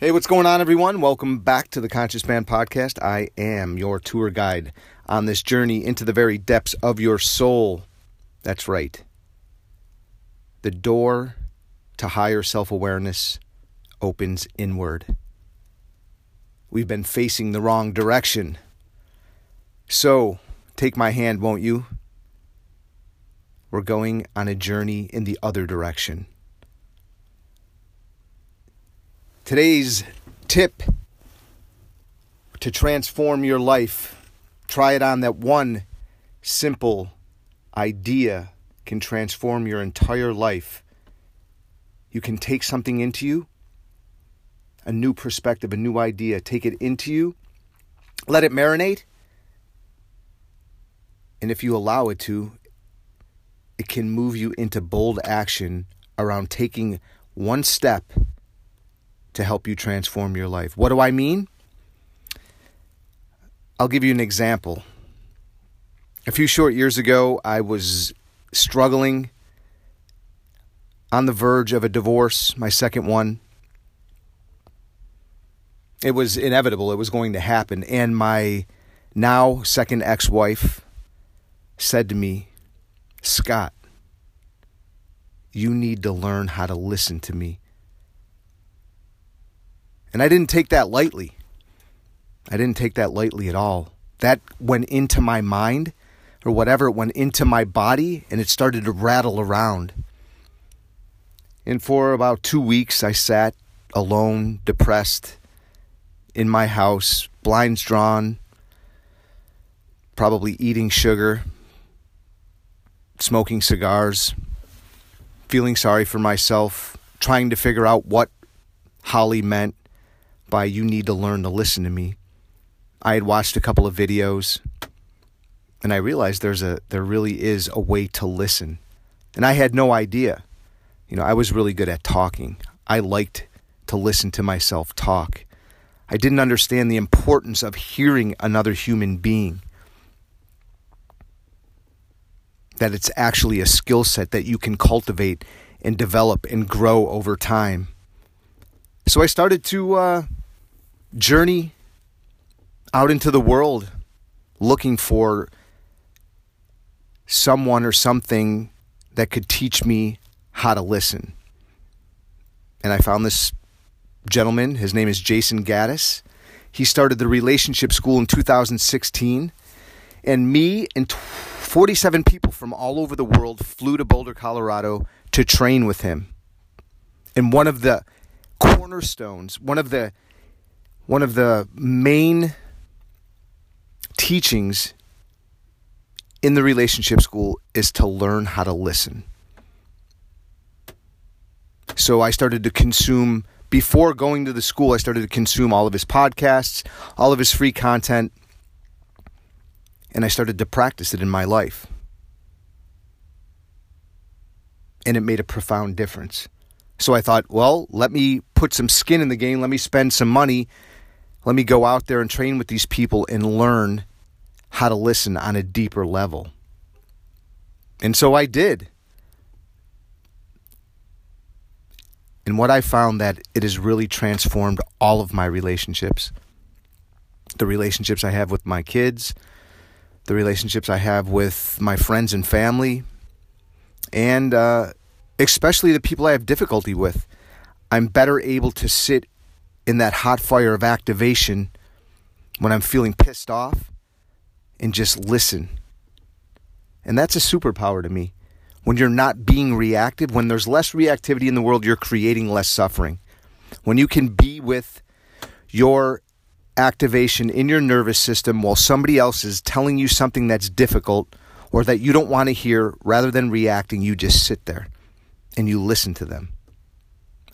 Hey, what's going on, everyone? Welcome back to the Conscious Man Podcast. I am your tour guide on this journey into the very depths of your soul. That's right. The door to higher self awareness opens inward. We've been facing the wrong direction. So, take my hand, won't you? We're going on a journey in the other direction. Today's tip to transform your life try it on that one simple idea can transform your entire life. You can take something into you, a new perspective, a new idea, take it into you, let it marinate, and if you allow it to, it can move you into bold action around taking one step to help you transform your life. What do I mean? I'll give you an example. A few short years ago, I was struggling on the verge of a divorce, my second one. It was inevitable, it was going to happen. And my now second ex wife said to me, Scott, you need to learn how to listen to me. And I didn't take that lightly. I didn't take that lightly at all. That went into my mind or whatever, it went into my body and it started to rattle around. And for about two weeks, I sat alone, depressed, in my house, blinds drawn, probably eating sugar, smoking cigars, feeling sorry for myself, trying to figure out what Holly meant by you need to learn to listen to me. I had watched a couple of videos and I realized there's a there really is a way to listen. And I had no idea. You know, I was really good at talking. I liked to listen to myself talk. I didn't understand the importance of hearing another human being. That it's actually a skill set that you can cultivate and develop and grow over time. So I started to uh, journey out into the world looking for someone or something that could teach me how to listen. And I found this gentleman. His name is Jason Gaddis. He started the relationship school in 2016. And me and 47 people from all over the world flew to Boulder, Colorado to train with him. And one of the cornerstones, one of the one of the main teachings in the relationship school is to learn how to listen. So I started to consume, before going to the school, I started to consume all of his podcasts, all of his free content, and I started to practice it in my life. And it made a profound difference. So I thought, well, let me put some skin in the game, let me spend some money let me go out there and train with these people and learn how to listen on a deeper level. And so I did. And what I found that it has really transformed all of my relationships. The relationships I have with my kids, the relationships I have with my friends and family, and uh, especially the people I have difficulty with. I'm better able to sit in that hot fire of activation when I'm feeling pissed off and just listen. And that's a superpower to me. When you're not being reactive, when there's less reactivity in the world, you're creating less suffering. When you can be with your activation in your nervous system while somebody else is telling you something that's difficult or that you don't want to hear, rather than reacting, you just sit there and you listen to them.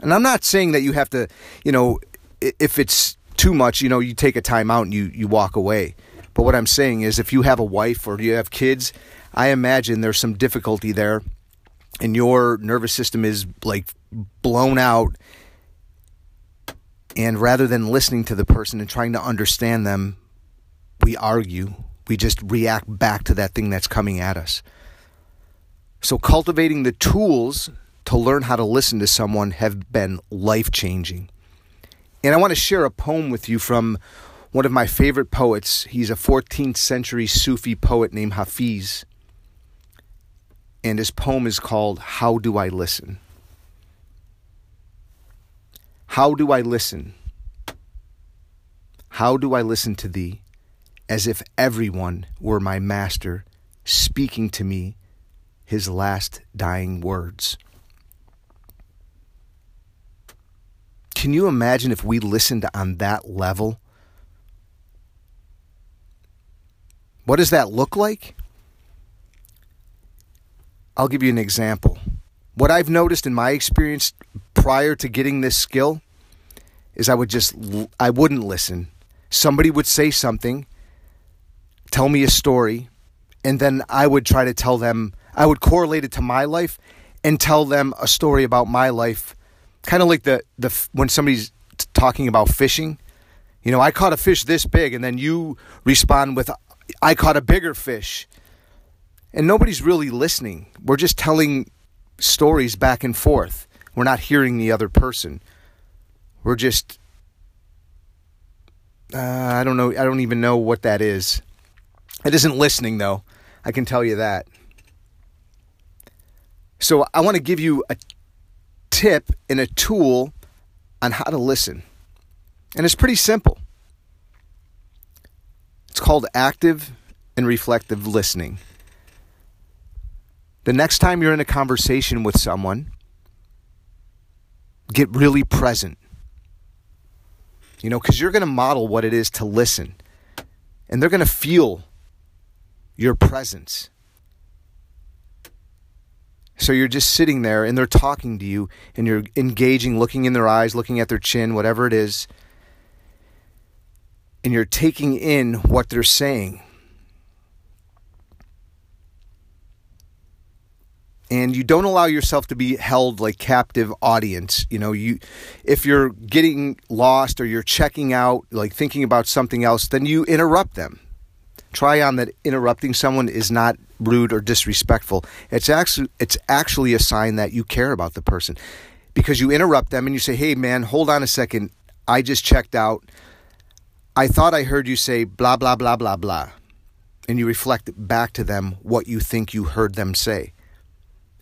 And I'm not saying that you have to, you know, if it's too much, you know, you take a time out and you, you walk away. But what I'm saying is, if you have a wife or you have kids, I imagine there's some difficulty there, and your nervous system is like blown out. And rather than listening to the person and trying to understand them, we argue. We just react back to that thing that's coming at us. So, cultivating the tools to learn how to listen to someone have been life changing. And I want to share a poem with you from one of my favorite poets. He's a 14th century Sufi poet named Hafiz. And his poem is called How Do I Listen? How do I listen? How do I listen to thee as if everyone were my master speaking to me his last dying words? Can you imagine if we listened on that level? What does that look like? I'll give you an example. What I've noticed in my experience prior to getting this skill is I would just I wouldn't listen. Somebody would say something, tell me a story, and then I would try to tell them I would correlate it to my life and tell them a story about my life kind of like the the when somebody's talking about fishing. You know, I caught a fish this big, and then you respond with, "I caught a bigger fish," and nobody's really listening. We're just telling stories back and forth. We're not hearing the other person. We're just uh, I don't know. I don't even know what that is. It isn't listening, though. I can tell you that. So I want to give you a tip and a tool on how to listen. And it's pretty simple. It's called active and reflective listening. The next time you're in a conversation with someone, get really present. You know, because you're going to model what it is to listen, and they're going to feel your presence. So you're just sitting there and they're talking to you and you're engaging, looking in their eyes, looking at their chin, whatever it is. And you're taking in what they're saying. and you don't allow yourself to be held like captive audience you know you if you're getting lost or you're checking out like thinking about something else then you interrupt them try on that interrupting someone is not rude or disrespectful. It's actually it's actually a sign that you care about the person. Because you interrupt them and you say, "Hey man, hold on a second. I just checked out. I thought I heard you say blah blah blah blah blah." And you reflect back to them what you think you heard them say.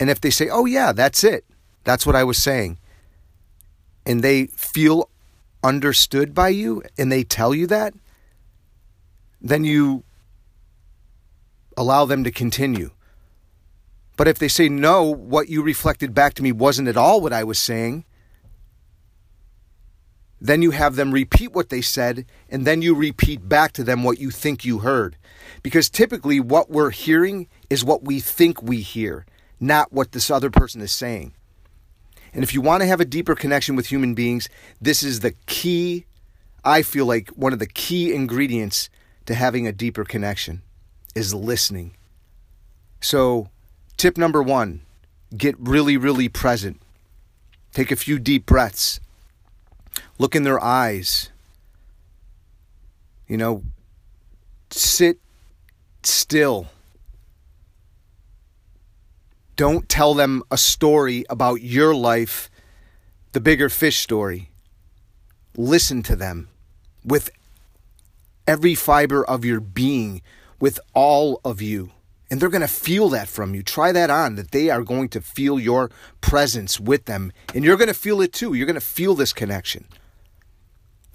And if they say, "Oh yeah, that's it. That's what I was saying." And they feel understood by you and they tell you that, then you allow them to continue. But if they say, no, what you reflected back to me wasn't at all what I was saying, then you have them repeat what they said, and then you repeat back to them what you think you heard. Because typically, what we're hearing is what we think we hear, not what this other person is saying. And if you want to have a deeper connection with human beings, this is the key, I feel like one of the key ingredients to having a deeper connection is listening. So, tip number one get really, really present. Take a few deep breaths. Look in their eyes. You know, sit still. Don't tell them a story about your life, the bigger fish story. Listen to them with every fiber of your being with all of you. And they're going to feel that from you. Try that on, that they are going to feel your presence with them. And you're going to feel it too. You're going to feel this connection.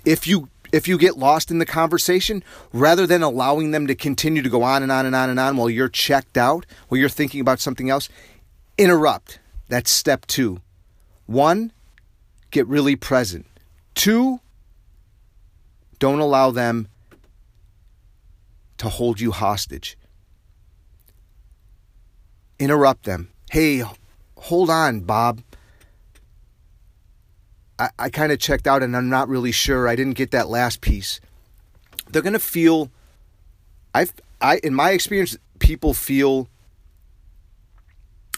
If you if you get lost in the conversation, rather than allowing them to continue to go on and on and on and on while you're checked out, while you're thinking about something else, interrupt. That's step two. One, get really present. Two, don't allow them to hold you hostage. Interrupt them. Hey, hold on, Bob. I, I kind of checked out and I'm not really sure. I didn't get that last piece. They're going to feel, I've, I, in my experience, people feel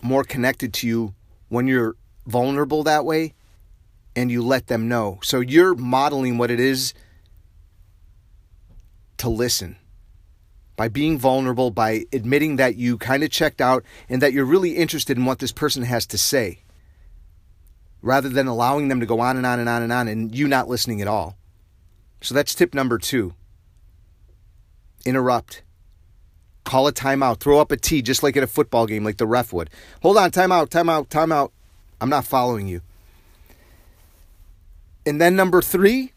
more connected to you when you're vulnerable that way and you let them know. So you're modeling what it is to listen by being vulnerable, by admitting that you kind of checked out and that you're really interested in what this person has to say. rather than allowing them to go on and on and on and on and you not listening at all. So that's tip number two interrupt. Call a timeout. Throw up a T just like at a football game, like the ref would. Hold on, timeout, timeout, timeout. I'm not following you. And then number three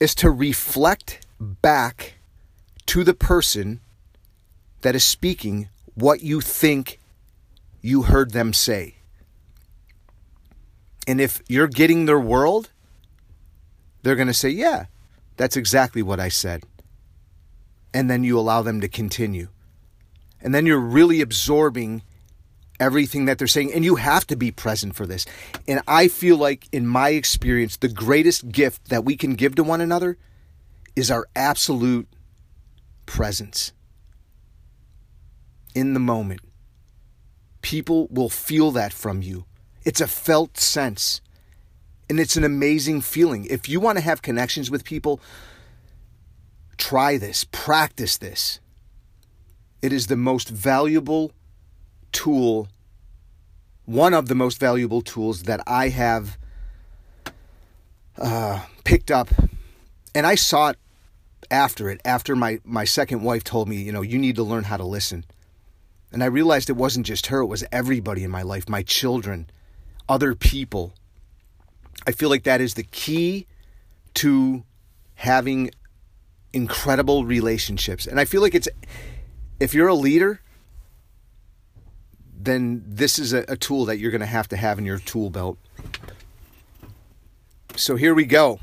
is to reflect back to the person that is speaking what you think you heard them say. And if you're getting their world, they're going to say, Yeah, that's exactly what I said. And then you allow them to continue. And then you're really absorbing everything that they're saying. And you have to be present for this. And I feel like, in my experience, the greatest gift that we can give to one another is our absolute presence in the moment. People will feel that from you. It's a felt sense. And it's an amazing feeling. If you want to have connections with people, try this, practice this. It is the most valuable tool, one of the most valuable tools that I have uh, picked up. And I saw it after it, after my, my second wife told me, you know, you need to learn how to listen. And I realized it wasn't just her, it was everybody in my life, my children, other people. I feel like that is the key to having incredible relationships. And I feel like it's, if you're a leader, then this is a, a tool that you're going to have to have in your tool belt. So here we go.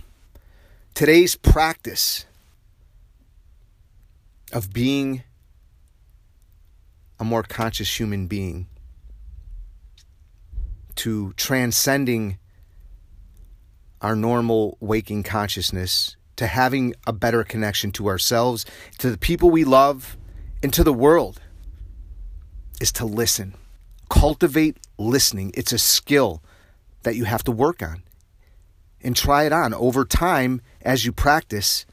Today's practice of being a more conscious human being, to transcending our normal waking consciousness, to having a better connection to ourselves, to the people we love, and to the world, is to listen. Cultivate listening. It's a skill that you have to work on. And try it on. Over time, as you practice,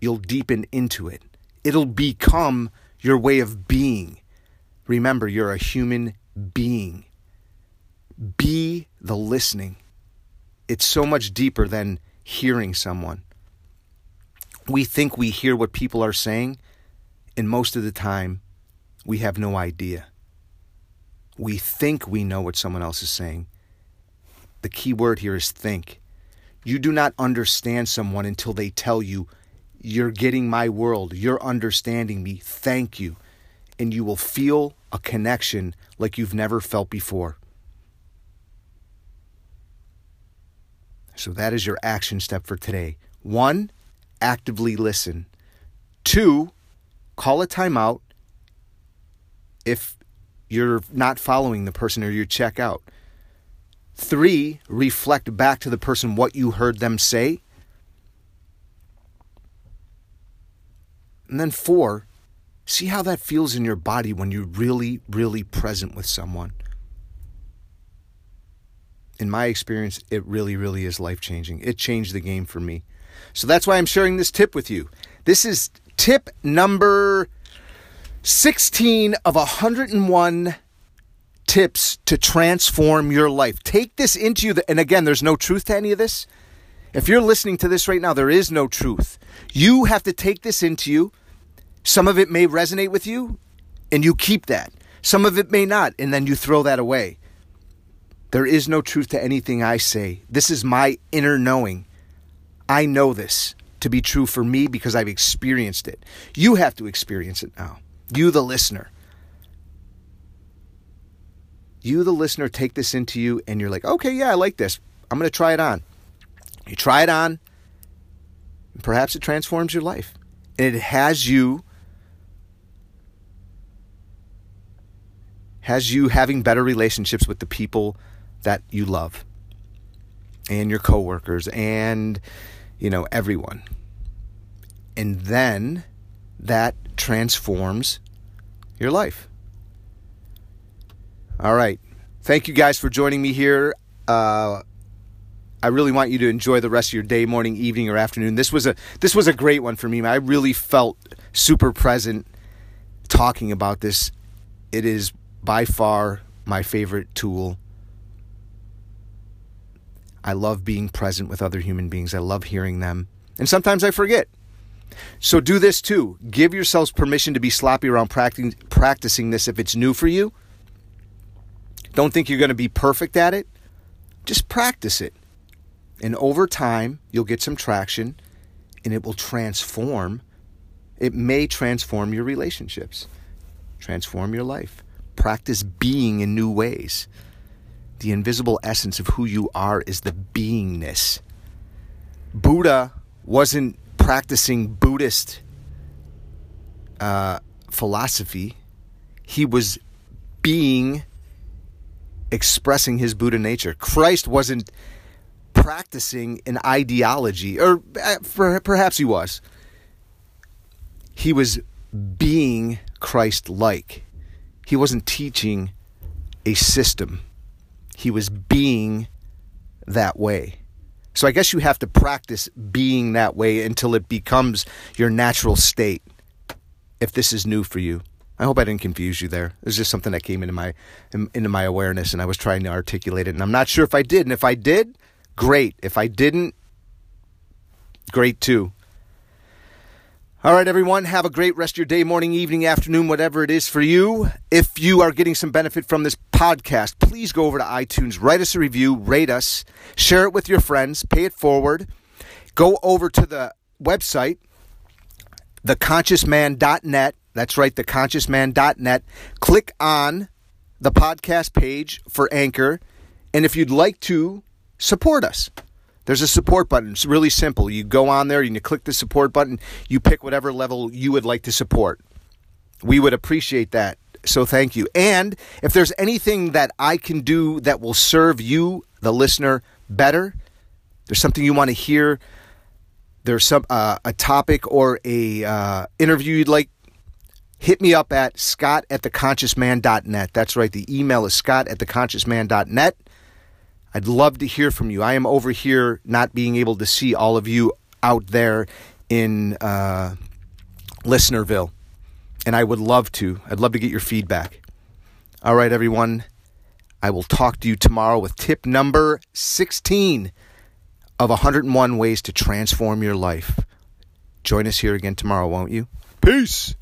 you'll deepen into it. It'll become your way of being. Remember, you're a human being. Be the listening. It's so much deeper than hearing someone. We think we hear what people are saying, and most of the time, we have no idea. We think we know what someone else is saying. The key word here is think. You do not understand someone until they tell you, You're getting my world, you're understanding me, thank you. And you will feel a connection like you've never felt before. So that is your action step for today. One, actively listen. Two, call a timeout if you're not following the person or you check out. Three, reflect back to the person what you heard them say. And then four, See how that feels in your body when you're really, really present with someone. In my experience, it really, really is life changing. It changed the game for me. So that's why I'm sharing this tip with you. This is tip number 16 of 101 tips to transform your life. Take this into you. And again, there's no truth to any of this. If you're listening to this right now, there is no truth. You have to take this into you some of it may resonate with you, and you keep that. Some of it may not, and then you throw that away. There is no truth to anything I say. This is my inner knowing. I know this to be true for me because I've experienced it. You have to experience it now. You, the listener. You, the listener, take this into you and you're like, okay, yeah, I like this. I'm going to try it on. You try it on, and perhaps it transforms your life. And it has you has you having better relationships with the people that you love and your coworkers and you know everyone. And then that transforms your life. All right. Thank you guys for joining me here. Uh, I really want you to enjoy the rest of your day, morning, evening, or afternoon. This was a this was a great one for me. I really felt super present talking about this. It is by far my favorite tool I love being present with other human beings. I love hearing them. And sometimes I forget. So do this too. Give yourselves permission to be sloppy around practicing this if it's new for you. Don't think you're going to be perfect at it. Just practice it. And over time, you'll get some traction and it will transform. It may transform your relationships, transform your life. Practice being in new ways. The invisible essence of who you are is the beingness. Buddha wasn't practicing Buddhist uh, philosophy, he was being, expressing his Buddha nature. Christ wasn't practicing an ideology, or uh, perhaps he was. He was being Christ like. He wasn't teaching a system he was being that way. So I guess you have to practice being that way until it becomes your natural state. If this is new for you, I hope I didn't confuse you there. It's just something that came into my into my awareness, and I was trying to articulate it, and I'm not sure if I did. And if I did, great. If I didn't, great too. All right, everyone, have a great rest of your day, morning, evening, afternoon, whatever it is for you. If you are getting some benefit from this podcast, please go over to iTunes, write us a review, rate us, share it with your friends, pay it forward. Go over to the website, theconsciousman.net. That's right, theconsciousman.net. Click on the podcast page for Anchor. And if you'd like to support us, there's a support button. It's really simple. You go on there and you click the support button. You pick whatever level you would like to support. We would appreciate that. So thank you. And if there's anything that I can do that will serve you, the listener, better, there's something you want to hear, there's some uh, a topic or a uh, interview you'd like, hit me up at scott at theconsciousman.net. That's right. The email is scott at theconsciousman.net. I'd love to hear from you. I am over here not being able to see all of you out there in uh, Listenerville, and I would love to. I'd love to get your feedback. All right, everyone. I will talk to you tomorrow with tip number 16 of 101 ways to transform your life. Join us here again tomorrow, won't you? Peace.